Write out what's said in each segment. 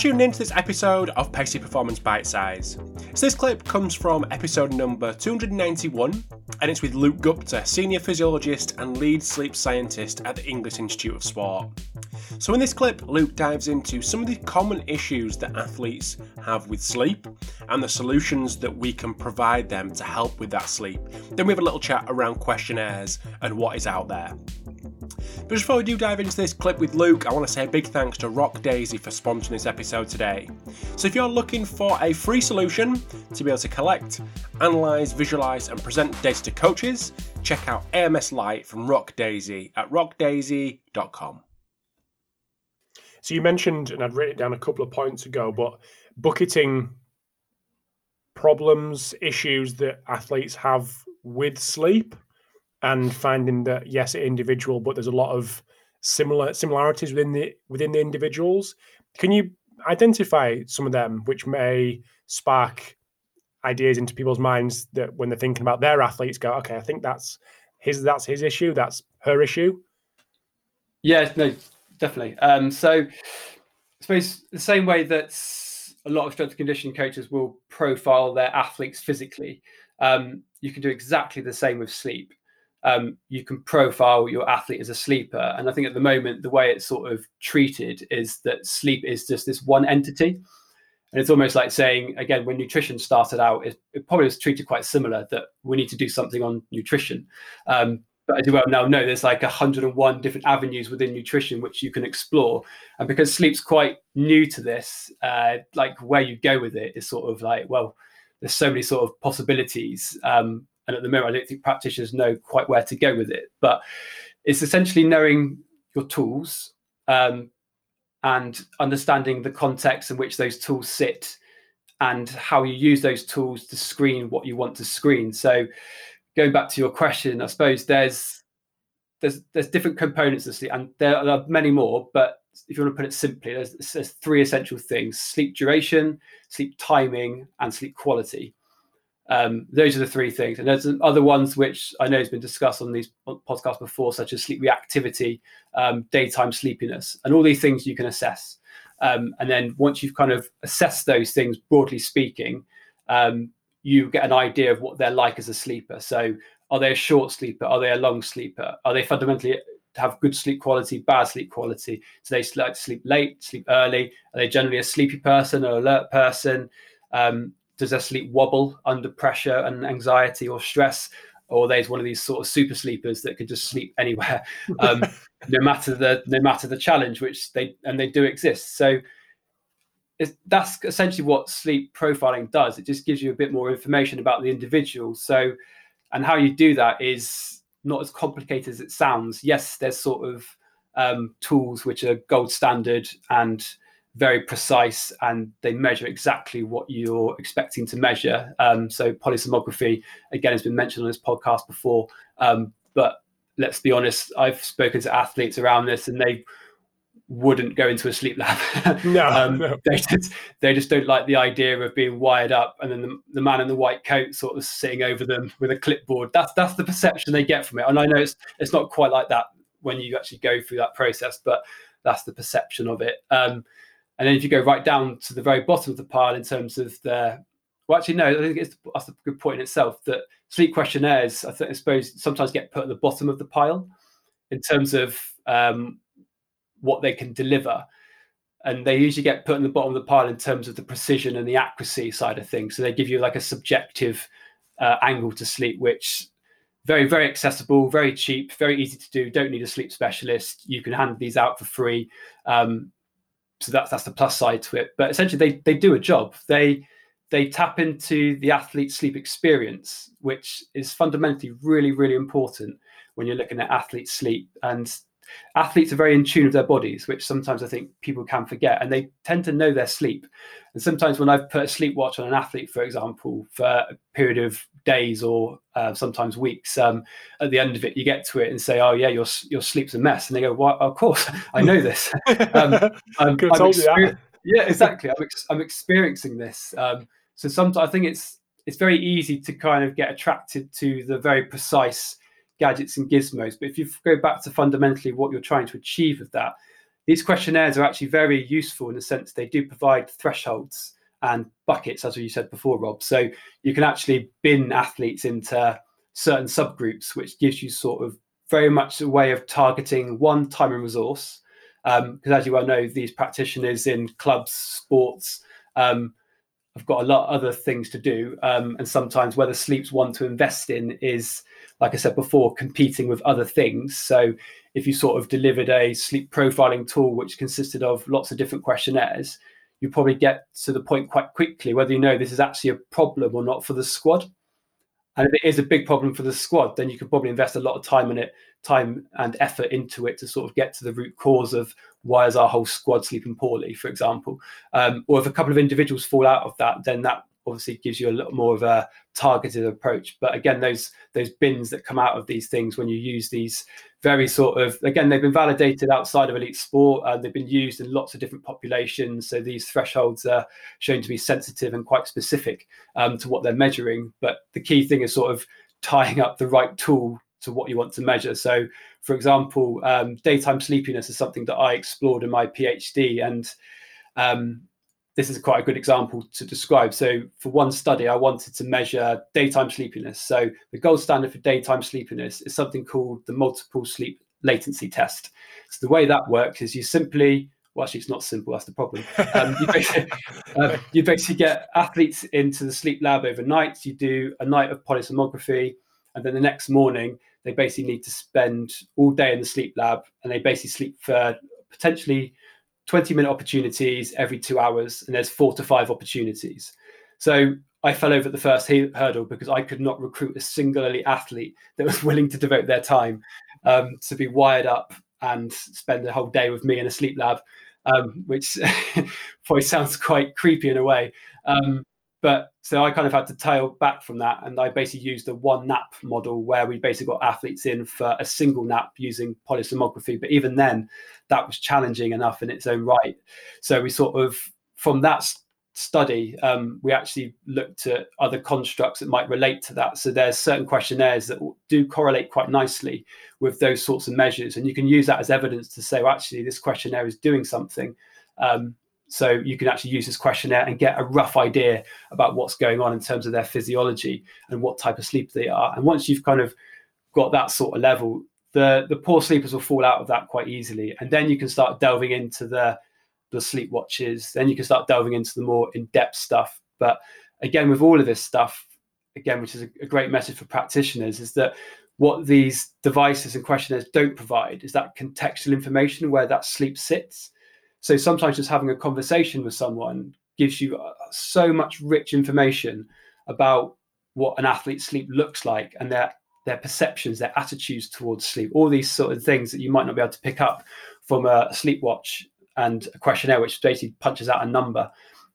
tuning in to this episode of Pacey Performance Bite Size. So, this clip comes from episode number 291, and it's with Luke Gupta, senior physiologist and lead sleep scientist at the English Institute of Sport. So, in this clip, Luke dives into some of the common issues that athletes have with sleep and the solutions that we can provide them to help with that sleep. Then we have a little chat around questionnaires and what is out there. But before we do dive into this clip with Luke, I want to say a big thanks to Rock Daisy for sponsoring this episode today. So if you're looking for a free solution to be able to collect, analyze, visualize, and present data to coaches, check out AMS Lite from Rock Daisy at rockdaisy.com. So you mentioned, and I'd written it down a couple of points ago, but bucketing problems, issues that athletes have with sleep and finding that yes, it's individual, but there's a lot of similar similarities within the within the individuals. Can you identify some of them which may spark ideas into people's minds that when they're thinking about their athletes go, okay, I think that's his that's his issue, that's her issue. Yeah, no, definitely. Um, so I suppose the same way that a lot of strength and conditioning coaches will profile their athletes physically, um, you can do exactly the same with sleep um, you can profile your athlete as a sleeper. And I think at the moment, the way it's sort of treated is that sleep is just this one entity. And it's almost like saying, again, when nutrition started out, it, it probably was treated quite similar that we need to do something on nutrition. Um, but as you well now know, there's like 101 different avenues within nutrition which you can explore. And because sleep's quite new to this, uh, like where you go with it is sort of like, well, there's so many sort of possibilities. Um, and at the moment, I don't think practitioners know quite where to go with it. But it's essentially knowing your tools um, and understanding the context in which those tools sit and how you use those tools to screen what you want to screen. So, going back to your question, I suppose there's there's there's different components of sleep, and there are many more. But if you want to put it simply, there's, there's three essential things: sleep duration, sleep timing, and sleep quality. Um, those are the three things. And there's other ones which I know has been discussed on these podcasts before, such as sleep reactivity, um, daytime sleepiness, and all these things you can assess. Um, and then once you've kind of assessed those things, broadly speaking, um, you get an idea of what they're like as a sleeper. So, are they a short sleeper? Are they a long sleeper? Are they fundamentally have good sleep quality, bad sleep quality? Do they like to sleep late, sleep early? Are they generally a sleepy person or alert person? Um, does their sleep wobble under pressure and anxiety or stress? Or there's one of these sort of super sleepers that could just sleep anywhere, um, no matter the no matter the challenge, which they and they do exist. So that's essentially what sleep profiling does. It just gives you a bit more information about the individual. So, and how you do that is not as complicated as it sounds. Yes, there's sort of um, tools which are gold standard and very precise and they measure exactly what you're expecting to measure. Um, so polysomnography, again, has been mentioned on this podcast before. Um, but let's be honest, I've spoken to athletes around this and they wouldn't go into a sleep lab. no, um, no, They, just, they just don't like the idea of being wired up and then the, the, man in the white coat sort of sitting over them with a clipboard. That's that's the perception they get from it. And I know it's it's not quite like that when you actually go through that process, but that's the perception of it. Um, and then if you go right down to the very bottom of the pile in terms of the, well, actually, no, I think it's, that's a good point in itself that sleep questionnaires, I, I suppose, sometimes get put at the bottom of the pile in terms of um, what they can deliver. And they usually get put in the bottom of the pile in terms of the precision and the accuracy side of things. So they give you like a subjective uh, angle to sleep, which very very accessible very cheap very easy to do don't need a sleep specialist you can hand these out for free um, so that's that's the plus side to it. But essentially, they they do a job. They they tap into the athlete's sleep experience, which is fundamentally really really important when you're looking at athlete sleep. And athletes are very in tune with their bodies, which sometimes I think people can forget, and they tend to know their sleep. And sometimes when I've put a sleep watch on an athlete, for example, for a period of days or uh, sometimes weeks, um, at the end of it, you get to it and say, "Oh yeah, your your sleep's a mess," and they go, "Well, of course, I know this." um, I'm, I'm exper- yeah, exactly. I'm, ex- I'm experiencing this. Um, so sometimes I think it's it's very easy to kind of get attracted to the very precise gadgets and gizmos. But if you go back to fundamentally what you're trying to achieve with that, these questionnaires are actually very useful in the sense they do provide thresholds and buckets, as you said before, Rob. So you can actually bin athletes into certain subgroups, which gives you sort of very much a way of targeting one time and resource. Because um, as you well know, these practitioners in clubs, sports, um, have got a lot of other things to do. Um, and sometimes whether sleeps want to invest in is, like I said before, competing with other things. So if you sort of delivered a sleep profiling tool which consisted of lots of different questionnaires, you probably get to the point quite quickly whether you know this is actually a problem or not for the squad. And if it is a big problem for the squad, then you could probably invest a lot of time in it, time and effort into it to sort of get to the root cause of why is our whole squad sleeping poorly, for example. Um, or if a couple of individuals fall out of that, then that obviously gives you a lot more of a targeted approach. But again, those those bins that come out of these things when you use these very sort of again they've been validated outside of elite sport and they've been used in lots of different populations so these thresholds are shown to be sensitive and quite specific um, to what they're measuring but the key thing is sort of tying up the right tool to what you want to measure. So for example um, daytime sleepiness is something that i explored in my phd and um, this is quite a good example to describe. So, for one study, I wanted to measure daytime sleepiness. So, the gold standard for daytime sleepiness is something called the multiple sleep latency test. So, the way that works is you simply well, actually, it's not simple. That's the problem. Um, you, basically, uh, you, basically, get athletes into the sleep lab overnight. You do a night of polysomnography, and then the next morning they basically need to spend all day in the sleep lab, and they basically sleep for potentially 20 minute opportunities every two hours, and there's four to five opportunities. So I fell over at the first hurdle because I could not recruit a single elite athlete that was willing to devote their time um, to be wired up and spend the whole day with me in a sleep lab, um, which probably sounds quite creepy in a way. Um, but so I kind of had to tail back from that, and I basically used a one nap model where we basically got athletes in for a single nap using polysomnography. But even then, that was challenging enough in its own right. So we sort of from that study, um, we actually looked at other constructs that might relate to that. So there's certain questionnaires that do correlate quite nicely with those sorts of measures, and you can use that as evidence to say, well, actually, this questionnaire is doing something. Um, so you can actually use this questionnaire and get a rough idea about what's going on in terms of their physiology and what type of sleep they are. And once you've kind of got that sort of level, the the poor sleepers will fall out of that quite easily. And then you can start delving into the the sleep watches. Then you can start delving into the more in-depth stuff. But again, with all of this stuff, again, which is a, a great message for practitioners, is that what these devices and questionnaires don't provide is that contextual information where that sleep sits. So sometimes just having a conversation with someone gives you uh, so much rich information about what an athlete's sleep looks like and their their perceptions, their attitudes towards sleep, all these sort of things that you might not be able to pick up from a sleep watch and a questionnaire, which basically punches out a number,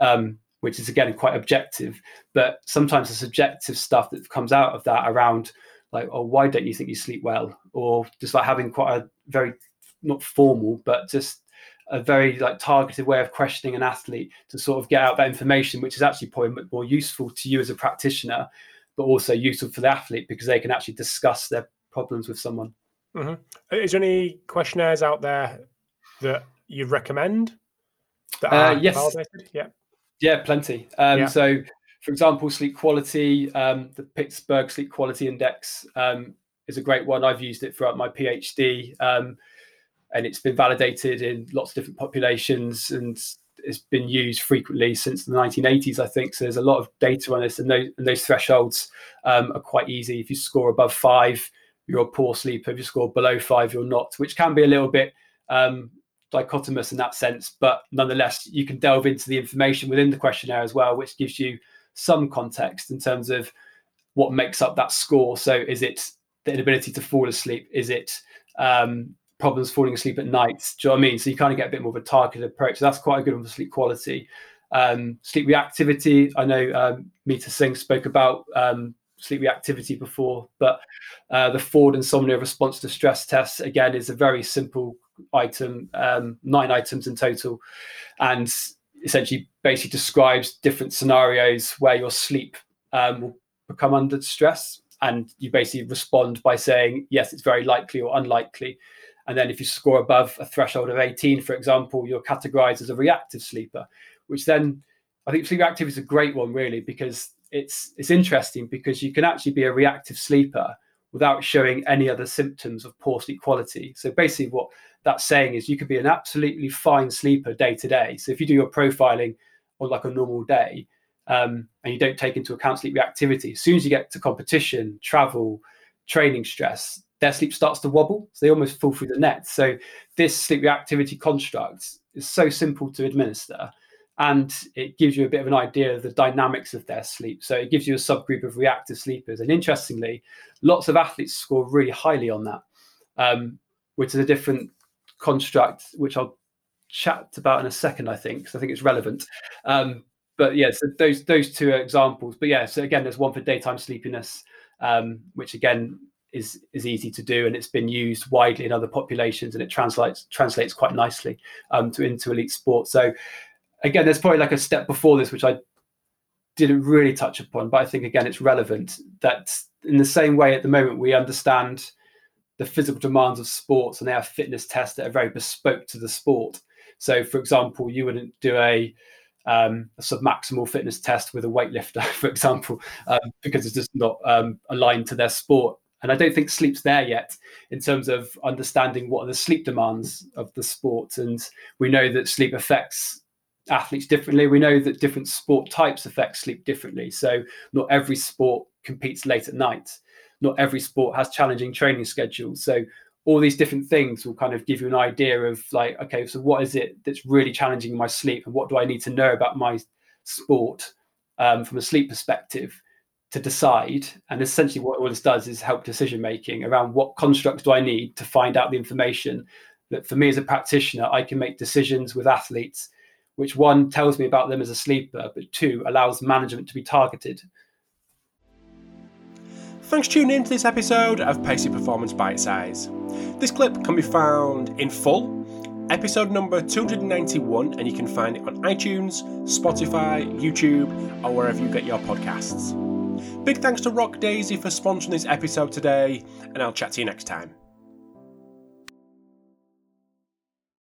um, which is again quite objective. But sometimes the subjective stuff that comes out of that around like, oh, why don't you think you sleep well? Or just like having quite a very not formal, but just a very like targeted way of questioning an athlete to sort of get out that information, which is actually probably more useful to you as a practitioner, but also useful for the athlete because they can actually discuss their problems with someone. Mm-hmm. Is there any questionnaires out there that you'd recommend? That uh, yes. Validated? Yeah. Yeah, plenty. Um, yeah. So, for example, sleep quality, um, the Pittsburgh Sleep Quality Index um, is a great one. I've used it throughout my PhD. And it's been validated in lots of different populations and it's been used frequently since the 1980s, I think. So there's a lot of data on this, and those, and those thresholds um, are quite easy. If you score above five, you're a poor sleeper. If you score below five, you're not, which can be a little bit um, dichotomous in that sense. But nonetheless, you can delve into the information within the questionnaire as well, which gives you some context in terms of what makes up that score. So is it the inability to fall asleep? Is it um, problems falling asleep at night. Do you know what I mean? So you kind of get a bit more of a targeted approach. So that's quite a good one for sleep quality. Um, sleep reactivity. I know um, Meeta Singh spoke about um, sleep reactivity before, but uh, the Ford Insomnia Response to Stress test again is a very simple item, um, nine items in total, and essentially basically describes different scenarios where your sleep um, will become under stress, and you basically respond by saying yes, it's very likely or unlikely And then if you score above a threshold of 18, for example, you're categorized as a reactive sleeper, which then I think sleep reactivity is a great one, really, because it's it's interesting because you can actually be a reactive sleeper without showing any other symptoms of poor sleep quality. So basically, what that's saying is you could be an absolutely fine sleeper day to day. So if you do your profiling on like a normal day, um, and you don't take into account sleep reactivity, as soon as you get to competition, travel, training stress, their sleep starts to wobble. So they almost fall through the net. So this sleep reactivity construct is so simple to administer and it gives you a bit of an idea of the dynamics of their sleep. So it gives you a subgroup of reactive sleepers. And interestingly, lots of athletes score really highly on that, um, which is a different construct, which I'll chat about in a second, I think, because I think it's relevant. Um, but yeah, so those those two examples. But yeah, so again, there's one for daytime sleepiness, um, which again is is easy to do, and it's been used widely in other populations, and it translates translates quite nicely um, to into elite sport. So again, there's probably like a step before this, which I didn't really touch upon, but I think again it's relevant that in the same way at the moment we understand the physical demands of sports and they have fitness tests that are very bespoke to the sport. So, for example, you wouldn't do a um, a submaximal fitness test with a weightlifter, for example, um, because it's just not um, aligned to their sport. And I don't think sleep's there yet in terms of understanding what are the sleep demands of the sport. And we know that sleep affects athletes differently. We know that different sport types affect sleep differently. So not every sport competes late at night. Not every sport has challenging training schedules. So all these different things will kind of give you an idea of like, okay, so what is it that's really challenging my sleep, and what do I need to know about my sport um, from a sleep perspective to decide? And essentially, what all this does is help decision making around what constructs do I need to find out the information that for me as a practitioner, I can make decisions with athletes which one tells me about them as a sleeper, but two allows management to be targeted. Thanks for tuning in to this episode of Pacey Performance Bite Size. This clip can be found in full, episode number 291, and you can find it on iTunes, Spotify, YouTube, or wherever you get your podcasts. Big thanks to Rock Daisy for sponsoring this episode today, and I'll chat to you next time.